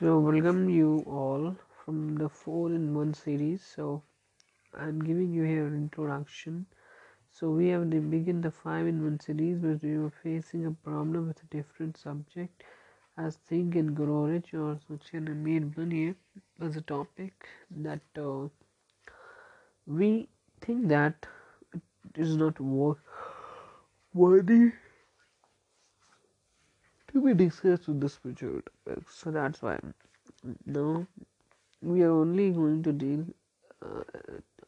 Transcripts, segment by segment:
So, welcome you all from the 4 in 1 series. So, I'm giving you here an introduction. So, we have to begin the 5 in 1 series where we were facing a problem with a different subject as Think and Grow Rich or Suchin made money as a topic that uh, we think that it is not worth worthy to be discussed with the spiritual topic. So that's why now we are only going to deal uh,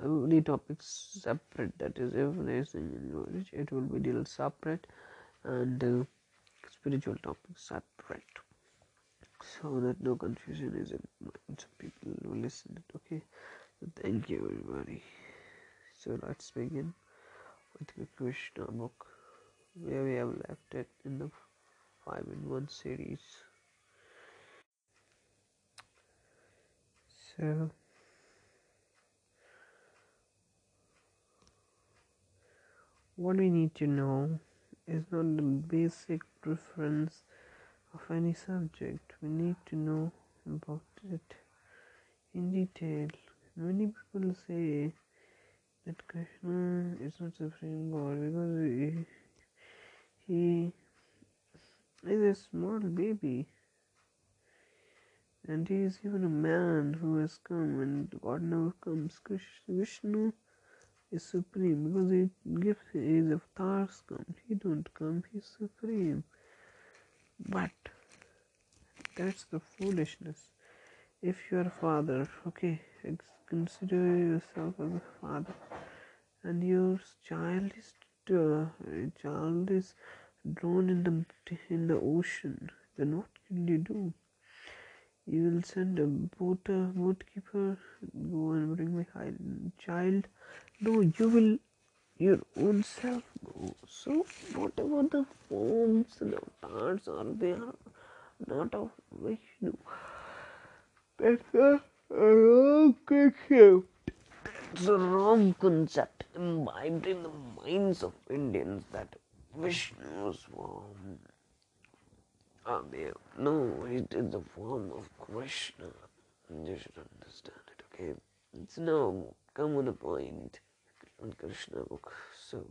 only topics separate. That is, everything in knowledge, it will be dealt separate, and uh, spiritual topics separate. So that no confusion is in minds of people who listen. Okay. So thank you everybody. So let's begin with the Krishna book where we have left it in the 5 in 1 series. So, what we need to know is not the basic preference of any subject, we need to know about it in detail. Many people say that Krishna is not supreme God because he, he is a small baby. And he is even a man who has come, and God never comes. Vishnu is supreme because he gives his avatars come. He don't come, he's supreme. But that's the foolishness. If you are a father, okay, consider yourself as a father, and your child is uh, child is drawn in the in the ocean, then what can you do? You will send a boat uh, boatkeeper go and bring my child. No, you will your own self go. So whatever the forms and avatars are, they are not of Vishnu. That's a. It's a wrong concept imbibed in the minds of Indians that Vishnu's form. Oh, there. No, he is the form of Krishna. You should understand it, okay? It's no come on a point on Krishna book. So,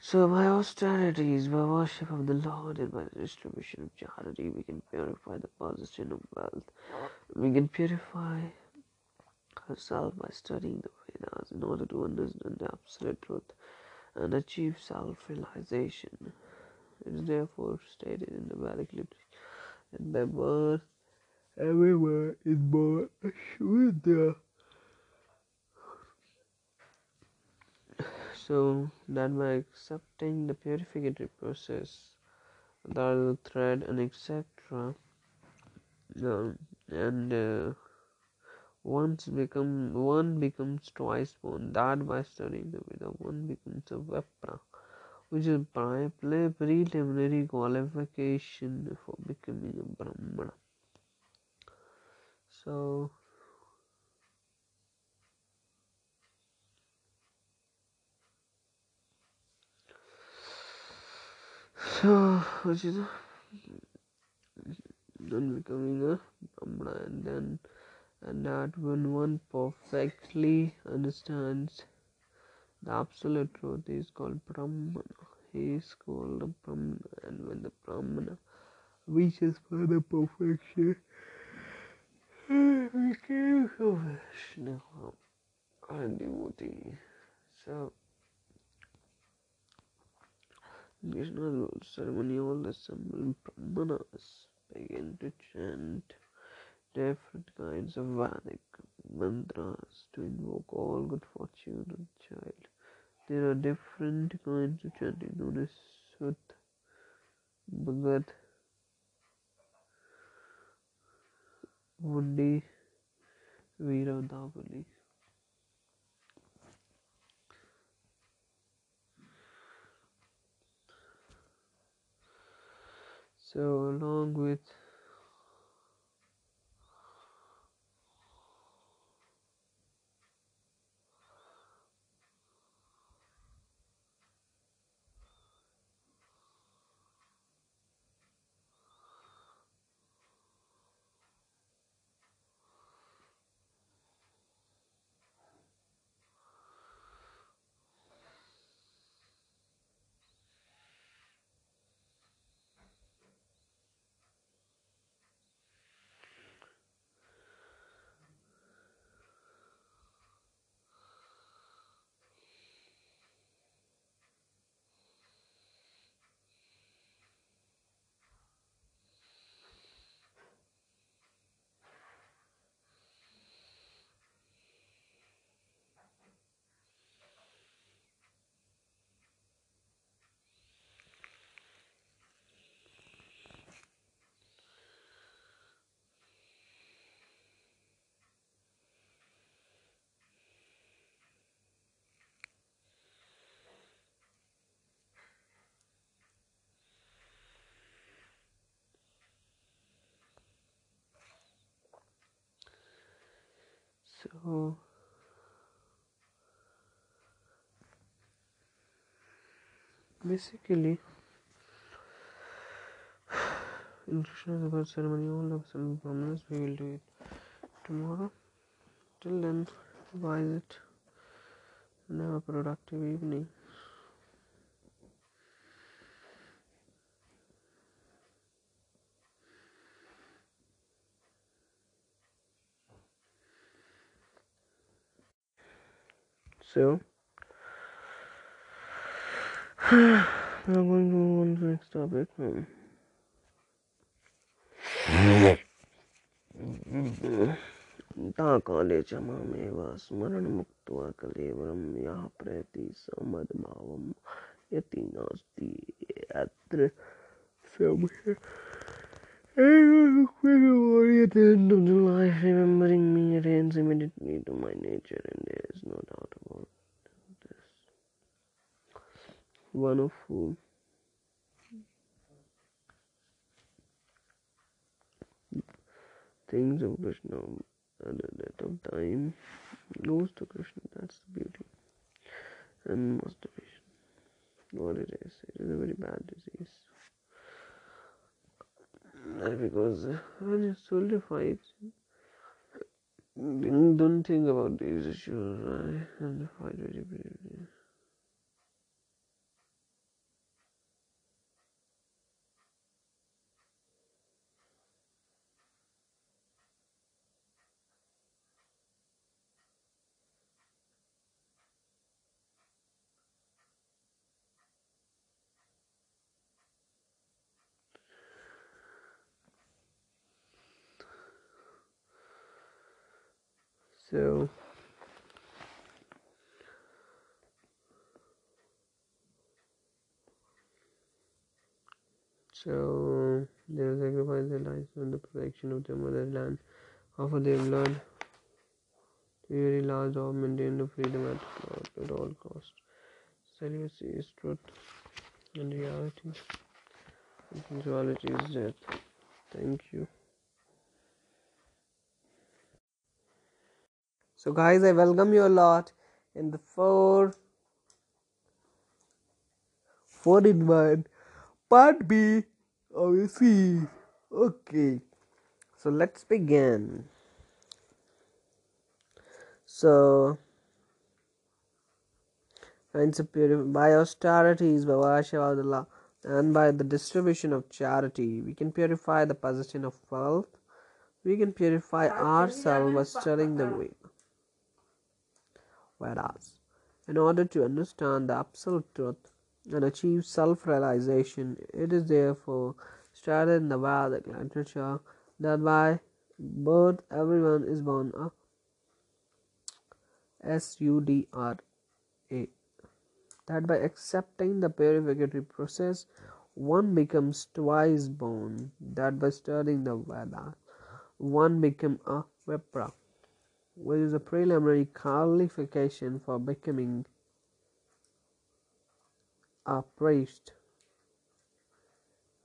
so by austerities, by worship of the Lord, and by the distribution of charity, we can purify the possession of wealth. We can purify ourselves by studying the Vedas in order to understand the absolute truth and achieve self-realization. It is therefore stated in the Vedic literature that by birth everyone is born Shudra. So that by accepting the purificatory process, the thread and etc. Um, and uh, once become one becomes twice born. That by studying the Veda, one becomes a Vipra, which is a preliminary qualification for becoming a Brahmana. So. So, which is then becoming a Brahmana, and then and that when one perfectly understands the absolute truth is called Brahmana. He is called a Brahmana, and when the Brahmana reaches further perfection, he became a Vishnu, a devotee. So, Krishna ceremony, all the assembled Brahmanas begin to chant different kinds of Vedic mantras to invoke all good fortune the child. There are different kinds of chanting known as Sut, Bhagat, Vundi, Veeradavali. So along with So basically in Krishna's birth ceremony. All of some brahmanas we will do it tomorrow. Till then revise it and have a productive evening so we're going to move on to the next topic काले च मामेव स्मरणमुक्त्वा कलेवरं यः प्रयति समद्भावं यति नास्ति अत्र somewhere at the end of the life, remembering me attains immediately to my nature, and there is no doubt about this. One of whom things of Krishna at the death of time goes to Krishna. That's the beauty and masturbation. What it is, it is a very bad disease. Because when you solidify it, don't think about these issues, right? And fight very bravely. So so they sacrifice their lives for the protection of their motherland, offer their blood to very large of maintain the freedom at, all cost. Celibacy is truth and reality. Sensuality is death. Thank you. So, guys, I welcome you a lot in the four, four in one, part B the series. Okay, so let's begin. So, and superior by austerities, by and by the distribution of charity, we can purify the possession of wealth. We can purify ourselves by studying the way. Whereas, in order to understand the absolute truth and achieve self realization, it is therefore stated in the Vedic literature that by birth everyone is born a S U D R A. That by accepting the purificatory process, one becomes twice born. That by studying the Vedas, one becomes a Vipra which is a preliminary qualification for becoming a priest.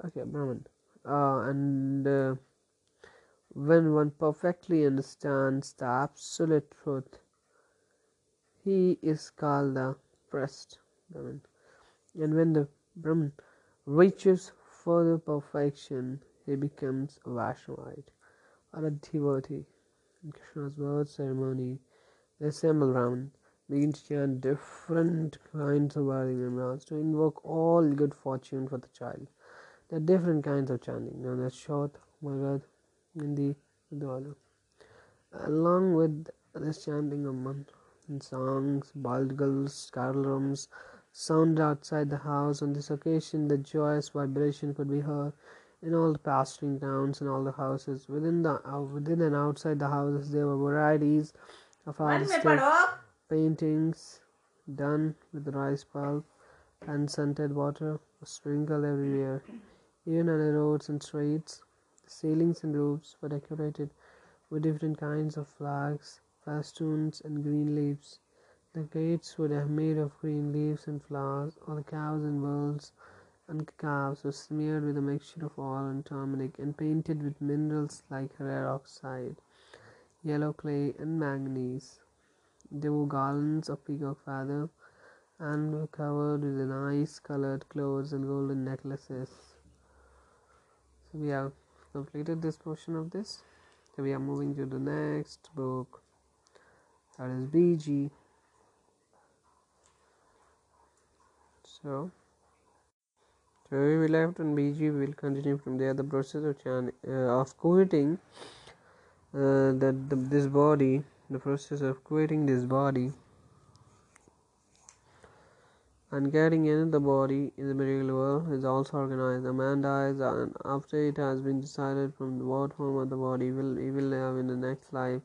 Okay, Brahman. Uh, and uh, when one perfectly understands the absolute truth, he is called the priest. Brahman. And when the Brahman reaches further perfection, he becomes a Vaishnavite or a devotee. In Krishna's birth ceremony, they assemble round, begin to chant different kinds of Vedic mantras to invoke all good fortune for the child. There are different kinds of chanting, known as Shot, Bhagat, Hindi, Udvala. Along with this chanting of mantras and songs, balgals, carolrums sounded outside the house. On this occasion, the joyous vibration could be heard in all the pasturing towns and all the houses within the uh, within and outside the houses there were varieties of artistic paintings done with rice pulp and scented water were sprinkled everywhere even on the roads and streets the ceilings and roofs were decorated with different kinds of flags festoons and green leaves the gates were made of green leaves and flowers all the cows and bulls and calves were smeared with a mixture of oil and turmeric and painted with minerals like rare oxide. yellow clay, and manganese. They wore garlands of peacock feather and were covered with nice colored clothes and golden necklaces. So we have completed this portion of this. So we are moving to the next book. That is BG. So, so we left on BG. We will continue from there. The process of chan- uh, of quitting uh, that this body, the process of quitting this body and getting the body in the material world is also organized. A man dies, and after it has been decided from what form of the body will he will have in the next life.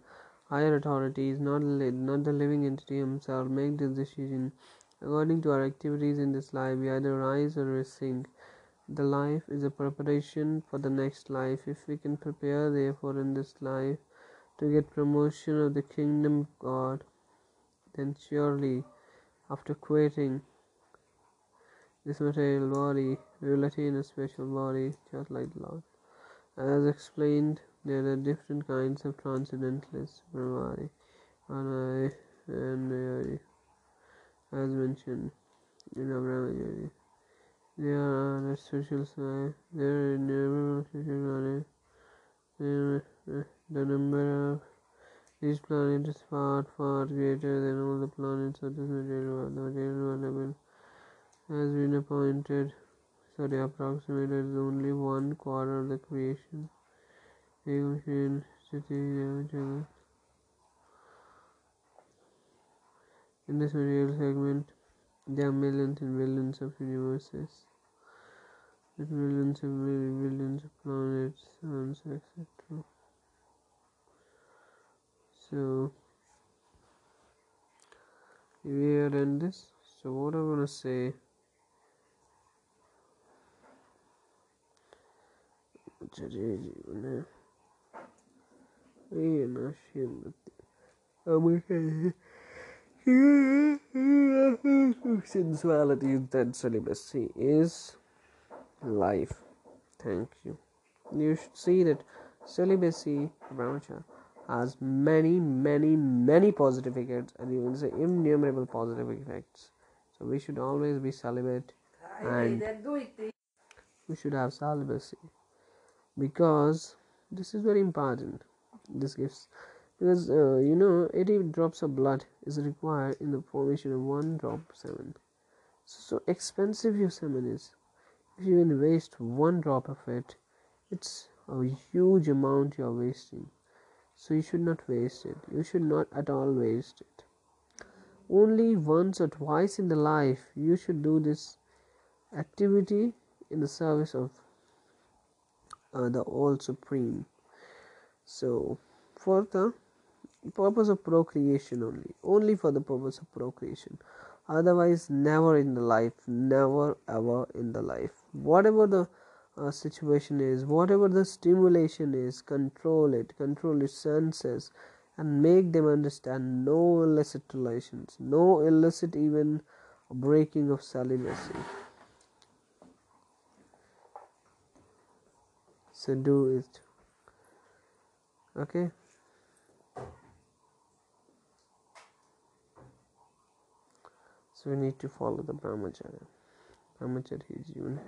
Higher authorities, not not the living entity himself, make this decision. According to our activities in this life, we either rise or we sink. The life is a preparation for the next life. If we can prepare, therefore, in this life to get promotion of the kingdom of God, then surely, after quitting this material body, we will attain a special body, just like the Lord. As explained, there are different kinds of transcendentalists, Brahmari, and Mayari, as mentioned in Abraham There are social side, there are innumerable social planets. The number of these planets is far, far greater than all the planets of this material world. The material world has been appointed, sorry, approximated is only one quarter of the creation. In this material segment, there are millions and billions of universes, with millions and billions of planets, suns, etc so we are in this. So what I'm gonna say today sensuality that celibacy is life. Thank you. You should see that celibacy brahmacharya has many many many positive effects and even say innumerable positive effects. So we should always be celibate and we should have celibacy because this is very important this gives because uh, you know 80 drops of blood is required in the formation of one drop semen. So, so expensive your semen is. If you even waste one drop of it it's a huge amount you're wasting so you should not waste it. You should not at all waste it. Only once or twice in the life you should do this activity in the service of uh, the all supreme. So for the purpose of procreation only. Only for the purpose of procreation. Otherwise never in the life. Never ever in the life. Whatever the uh, situation is, whatever the stimulation is, control it, control your senses, and make them understand no illicit relations, no illicit even breaking of celibacy. So do it. Okay. So we need to follow the brahmacharya. Brahmacharya is unique.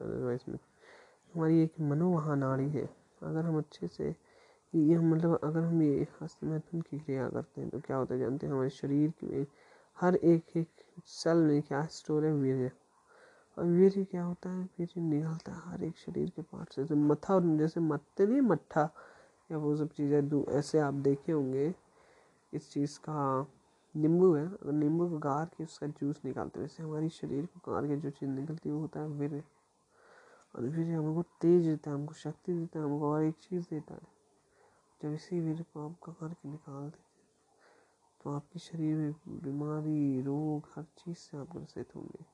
otherwise. हमारी एक मनोवहा नाड़ी है। अगर हम अच्छे से ये मतलब अगर हम ये हस्तमैथुन की क्रिया करते हैं तो क्या होता है जानते हैं, हमारे शरीर में हर एक एक सेल में क्या स्टोर है। वीर्य और वीर्य क्या होता है? वीर्य निकलता है हर एक शरीर के पार्ट से। तो मत्था जैसे मत्ते नहीं मट्ठा या वो सब चीज़ें ऐसे आप देखे होंगे, इस चीज़ का नींबू है। अगर नींबू को गार के उसका जूस निकालते हैं, वैसे हमारी शरीर को गार के जो चीज़ निकलती है, वो होता है वीर्य और वीर्य हमको तेज देता है, हमको शक्ति देता है, हमको और एक चीज़ देता है, जब इसी वीर्य को आप गार के निकाल देते तो आपके शरीर में बीमारी, रोग, हर चीज़ से आप ग्रसित होंगे।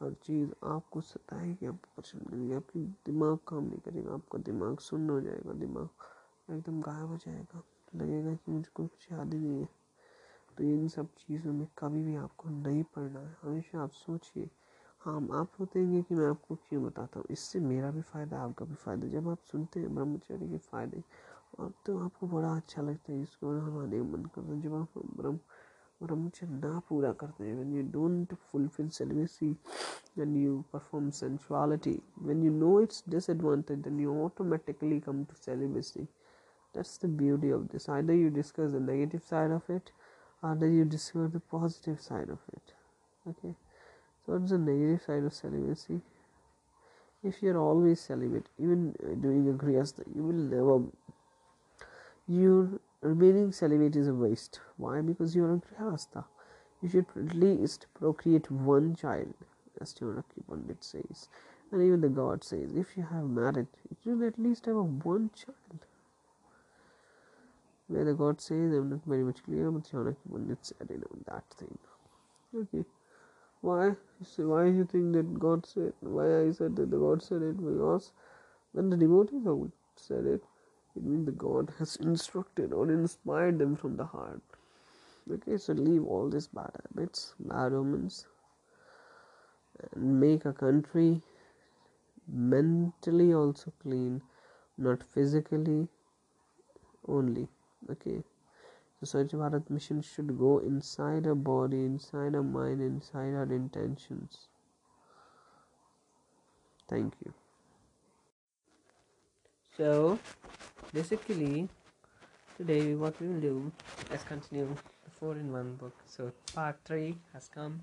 हर चीज़ आपको सताएगी, आपको परेशान करेगी, आपकी दिमाग काम नहीं करेगा, आपका दिमाग सुन्न हो जाएगा, दिमाग एकदम गायब हो जाएगा। लगेगा कि मुझे कुछ याद ही नहीं है। तो इन सब चीज़ों में कभी भी आपको नहीं पढ़ना है। हमेशा आप सोचिए हाँ आप होते हैं कि मैं आपको क्यों बताता हूँ? इससे मेरा भी फ़ायदा, आपका भी फ़ायदा। जब आप सुनते हैं ब्रह्मचर्य के फ़ायदे, और तो आपको बड़ा अच्छा लगता है इसको हमारे मन कर है तो जब आप ब्रह्म, ब्रह्मचर्य ना पूरा करते हैं when you don't fulfil celibacy when you perform sensuality when you know its disadvantage then you automatically come to celibacy that's the beauty of this I you discuss the negative side of it I you discuss the positive side of it okay. So what's the negative side of celibacy. If you're always celibate even uh, doing a grihastha you will never your remaining celibate is a waste. Why? Because you're a grihastha. You should at least procreate one child as Chanakya Pandit says and even the god says if you have married you should at least have one child. Where the god says i'm not very much clear but Chanakya Pandit said you know that thing. Okay why? Why you think that god said why i said that the god said it because when the devotees God said it it means the god has instructed or inspired them from the heart. Okay so leave all these bad habits bad omens and make a country mentally also clean not physically only. Okay the Swachh Bharat mission should go inside our body, inside our mind, inside our intentions. Thank you. So, basically, today what we will do is continue the 4 in 1 book. So, part 3 has come.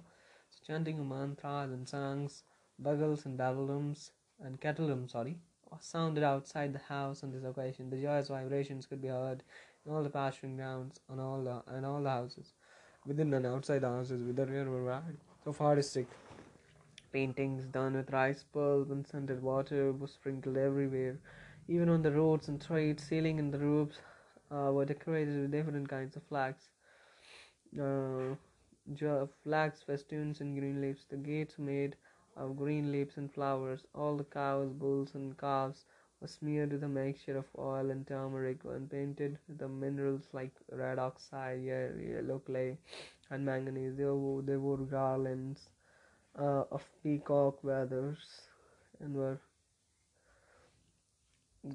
So, chanting of mantras and songs, bugles and babblums, and kettledum, sorry, sounded outside the house on this occasion. The joyous vibrations could be heard all the pasturing grounds, on all the and all the houses, within and outside the houses, with the rear wide of artistic paintings done with rice pulp and scented water was sprinkled everywhere. Even on the roads and streets, ceiling and the roofs uh, were decorated with different kinds of flags. Uh, flags, festoons, and green leaves. The gates made of green leaves and flowers. All the cows, bulls, and calves was smeared with a mixture of oil and turmeric and painted with the minerals like red oxide, yellow clay, and manganese. They wore, they wore garlands uh, of peacock feathers and were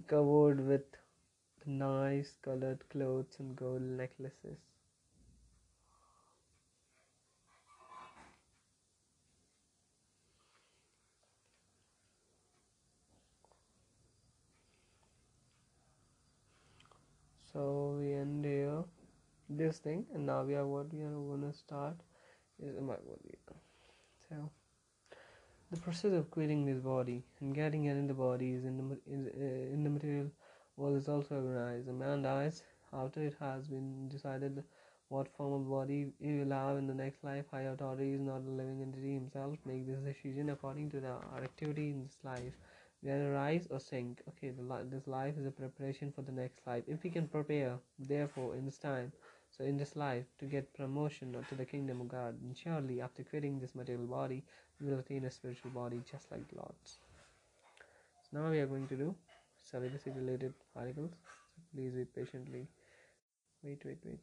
covered with nice colored clothes and gold necklaces. so we end here this thing and now we are what we are gonna start is my body. so the process of quitting this body and getting it in the body is in the is, uh, in the material world is also organized. A man dies after it has been decided what form of body he will have in the next life. Higher authority is not a living entity himself. Make this decision according to the activity in this life. We either rise or sink. Okay li- this life is a preparation for the next life. If we can prepare therefore in this time so in this life to get promotion to the kingdom of god and surely after quitting this material body we will attain a spiritual body just like the lord's so now we are going to do celibacy related articles. So please wait patiently. Wait wait wait.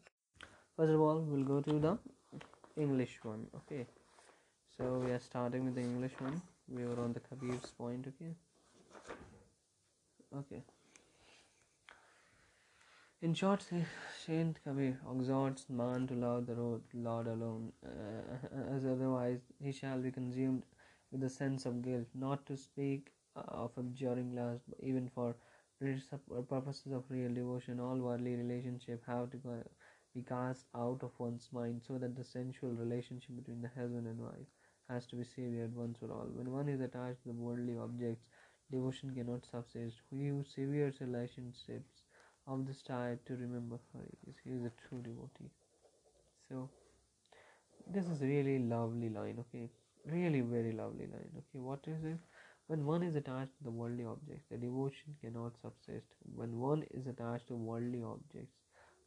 First of all we'll go to the english one okay? So we are starting with the english one. We were on the kabir's point okay? Okay. In short, Saint Kabir exhorts man to love the Lord alone, uh, as otherwise he shall be consumed with a sense of guilt, not to speak of abjuring lust, even for purposes of real devotion, all worldly relationships have to be cast out of one's mind, so that the sensual relationship between the husband and wife has to be severed once for all. When one is attached to the worldly objects, devotion cannot subsist. Who severes relationships of this type to remember her is he is a true devotee. So this is really lovely line, okay? Really very lovely line. Okay, what is it? When one is attached to the worldly objects, the devotion cannot subsist. When one is attached to worldly objects,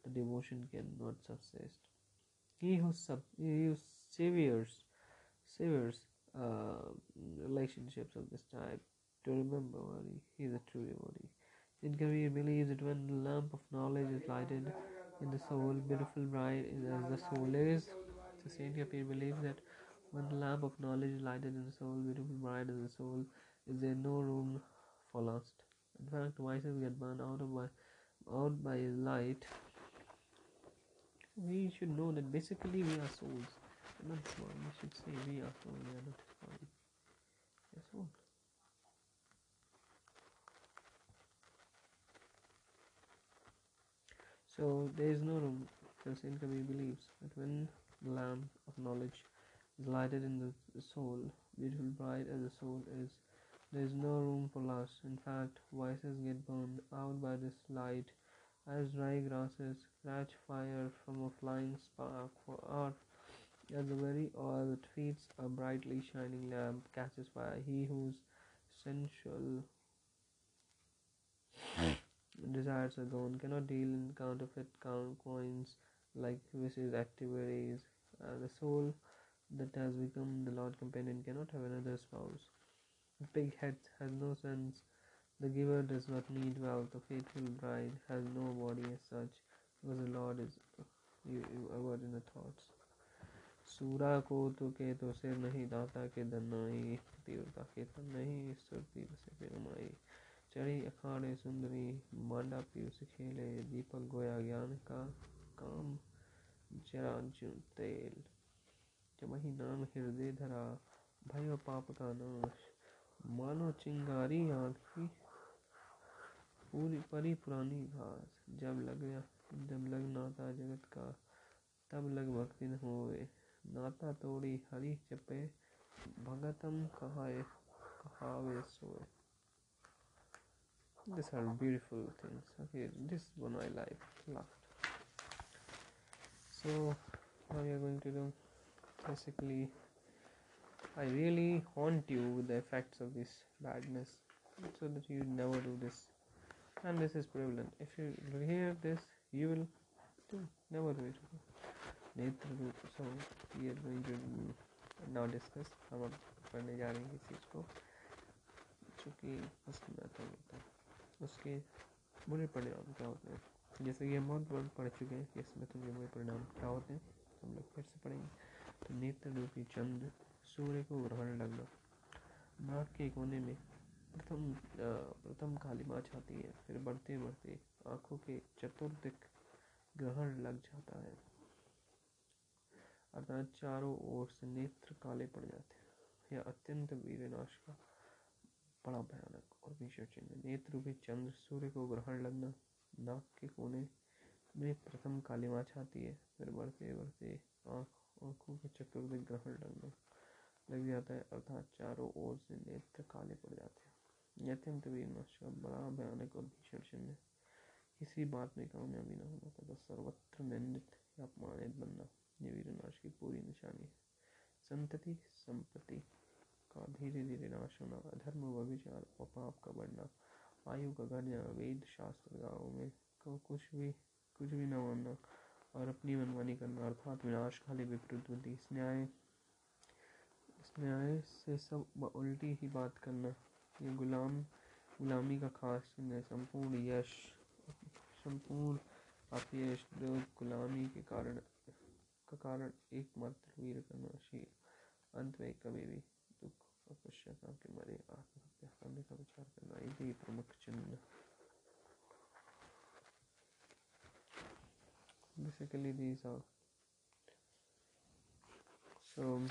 the devotion cannot subsist. He who sub he who severes severes uh, relationships of this type to remember. He is a true devotee. Saint Kabir believes that when the lamp of knowledge is lighted in the soul, beautiful is as the soul is. So Saint Kabir believes that when the lamp of knowledge is lighted in the soul, beautiful bride is the soul, is there no room for lust. In fact, vices get burned out of by out by his light, we should know that basically we are souls. Not divine. We should say we are souls. We are not divine. We are souls. So there is no room, Saint Kabir believes, that when the lamp of knowledge is lighted in the soul, beautiful bright as the soul is, there is no room for lust. In fact, vices get burned out by this light as dry grasses catch fire from a flying spark for. As the very oil that feeds a brightly shining lamp catches fire, he whose sensual desires are gone, cannot deal in counterfeit coins like vicious activities. Uh, the soul that has become the Lord companion cannot have another spouse. The pig head has no sense. The giver does not need wealth. The faithful bride has no body as such, because the Lord is you, you ever in the thoughts. सूरा को तो के तो सिर नहीं दाता के दनाई तीव्रता के तन नहीं सुरती से फिरमाई चढ़ी, अखाड़े सुंदरी मांडा पीयूष खेले, दीपक गोया ज्ञान का काम, जरा तेल। वही नाम हृदय धरा, भय पाप का नाश। मानो चिंगारी आग की पूरी परी पुरानी घास। जब लग जब लग नाता जगत का, तब लग भक्ति न होए। नाता तोड़ी हरी चपे, भगतम कहाए, कहावे सोए। These are beautiful things. Okay, this one I like. Laughed. So now we are going to do basically. I really haunt you with the effects of this badness, so that you never do this. And this is prevalent. If you hear this, you will do never do it. नेत्र so we are going to now discuss हम अब पढ़ने जा रहे हैं इस चीज़ को चूँकि फर्स्ट मैथड होता है उसके बुरे परिणाम क्या होते हैं? जैसे कि हम बहुत बहुत पढ़ चुके हैं कि इसमें तो बुरे परिणाम क्या होते हैं? हम लोग फिर से पढ़ेंगे। तो नेत्र रूपी चंद्र, सूर्य को ग्रहण लगना। नाक के कोने में प्रथम प्रथम काली माँ आती है, फिर बढ़ते बढ़ते आँखों के चतुर्दिक ग्रहण लग जाता है। अर्थात चारों ओर से नेत्र काले पड़ जाते हैं। यह अत्यंत वीरनाश का बड़ा भयानक और भीषण चिन्ह नेत्र रूपी चंद्र, सूर्य को ग्रहण लगना, नाक के कोने में प्रथम काली माँ छाती है, फिर बढ़ते बढ़ते आँख, आँखों के चतुर्दिक ग्रहण लगना लग जाता है, अर्थात चारों ओर से नेत्र काले पड़ जाते हैं। यह अत्यंत वीरनाश का बड़ा भयानक और भीषण चिन्ह किसी बात में कामयाबी न होना तथा सर्वत्र निंदित या अपमानित बनना, ये वीरनाश की पूरी निशानी है। संतति, संपत्ति का धीरे धीरे नाश होना अधर्म, व्यभिचार और पाप का बढ़ना आयु का घटना वेद शास्त्र गाँव में को कुछ भी कुछ भी न मानना और अपनी मनमानी करना अर्थात विनाश, खाली विपरीत बुद्धि इस न्याय इस न्याय से सब उल्टी ही बात करना। ये गुलाम, गुलामी का खास चिन्ह है संपूर्ण यश, संपूर्ण अपयश गुलामी के कारण, का कारण एकमात्र वीर का नाशी अंत में कभी भी। और पश्चाताप के आत्महत्या करने का विचार करना प्रमुख चिन्ह basically these are so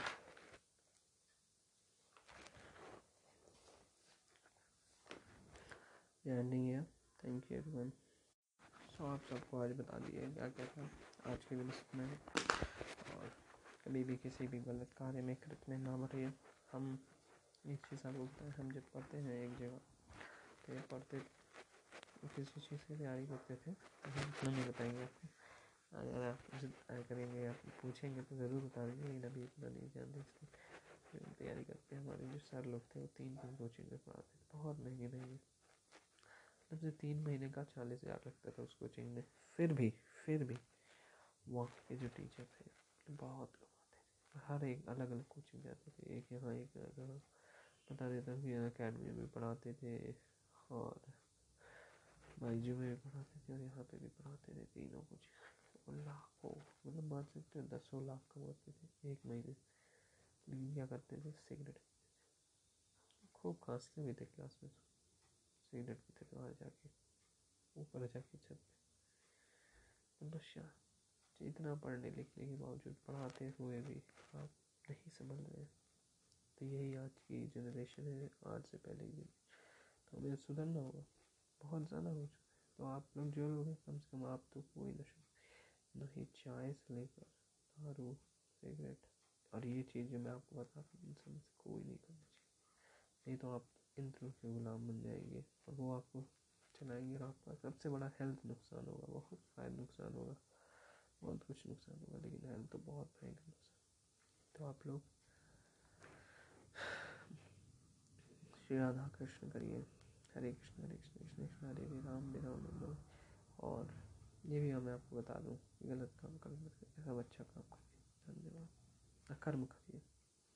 yeah ending here. Thank you, everyone. So, आप सबको आज बता दिए क्या क्या था। आज के दिन में और कभी भी किसी भी गलत कार्य में कृत में ना बढ़िए हम एक आप बोलते हैं हम जब पढ़ते हैं एक जगह। तो ये पढ़ते किसी चीज़ की तैयारी करते थे तो हम इतना नहीं बताएँगे आपको। अगर आप उसे करेंगे, आप पूछेंगे तो ज़रूर बता देंगे, लेकिन अभी इतना नहीं जानते इसलिए। तैयारी करते हैं, हमारे जो सर लोग थे वो तीन तीन कोचिंग में पढ़ाते थे, बहुत महँगे महँगे। तब से तीन महीने का चालीस हज़ार लगता था उस कोचिंग में। फिर भी फिर भी वहाँ के जो टीचर थे, बहुत हर एक अलग अलग कोचिंग जाते थे, एक यहाँ, एक जगह बता देता हूँ यहाँ अकेडमी में पढ़ाते थे और बाईजू में भी पढ़ाते थे और यहाँ पे भी पढ़ाते थे तीनों कुछ। और लाखों मतलब मान सकते हैं, दसों लाख कमाते थे, एक महीने। लेकिन क्या करते थे? सिगरेट खूब खांसते भी थे क्लास में। सिगरेट पीते थे बाहर जाके, ऊपर जाके छत पे। तपस्या इतना पढ़ने लिखने के बावजूद पढ़ाते हुए भी आप नहीं समझ रहे तो यही आज की जनरेशन है, आज से पहले की तो हमें सुधरना होगा। बहुत ज़्यादा हो चुका तो आप लोग जो लोग हैं, कम से कम आप तो कोई नशा नहीं चाय से लेकर दारू सिगरेट और ये चीज़ जो मैं आपको बता रहा हूँ इनसे कोई नहीं करना चाहिए। नहीं तो आप इंद्रों के गुलाम बन जाएँगे और वो आपको चलाएँगे और आपका सबसे बड़ा हेल्थ नुकसान होगा। बहुत फ़ायदा नुकसान होगा। बहुत कुछ नुकसान होगा, लेकिन हेल्थ तो बहुत भयंकर नुकसान। तो आप लोग श्री राधा कृष्ण करिए। हरे कृष्ण हरे कृष्ण कृष्ण कृष्ण, हरे हरे, राम हरे राम राम और ये भी हमें आपको बता दूँ गलत काम कर सब अच्छा काम करिए। धन्यवाद। कर्म करिए।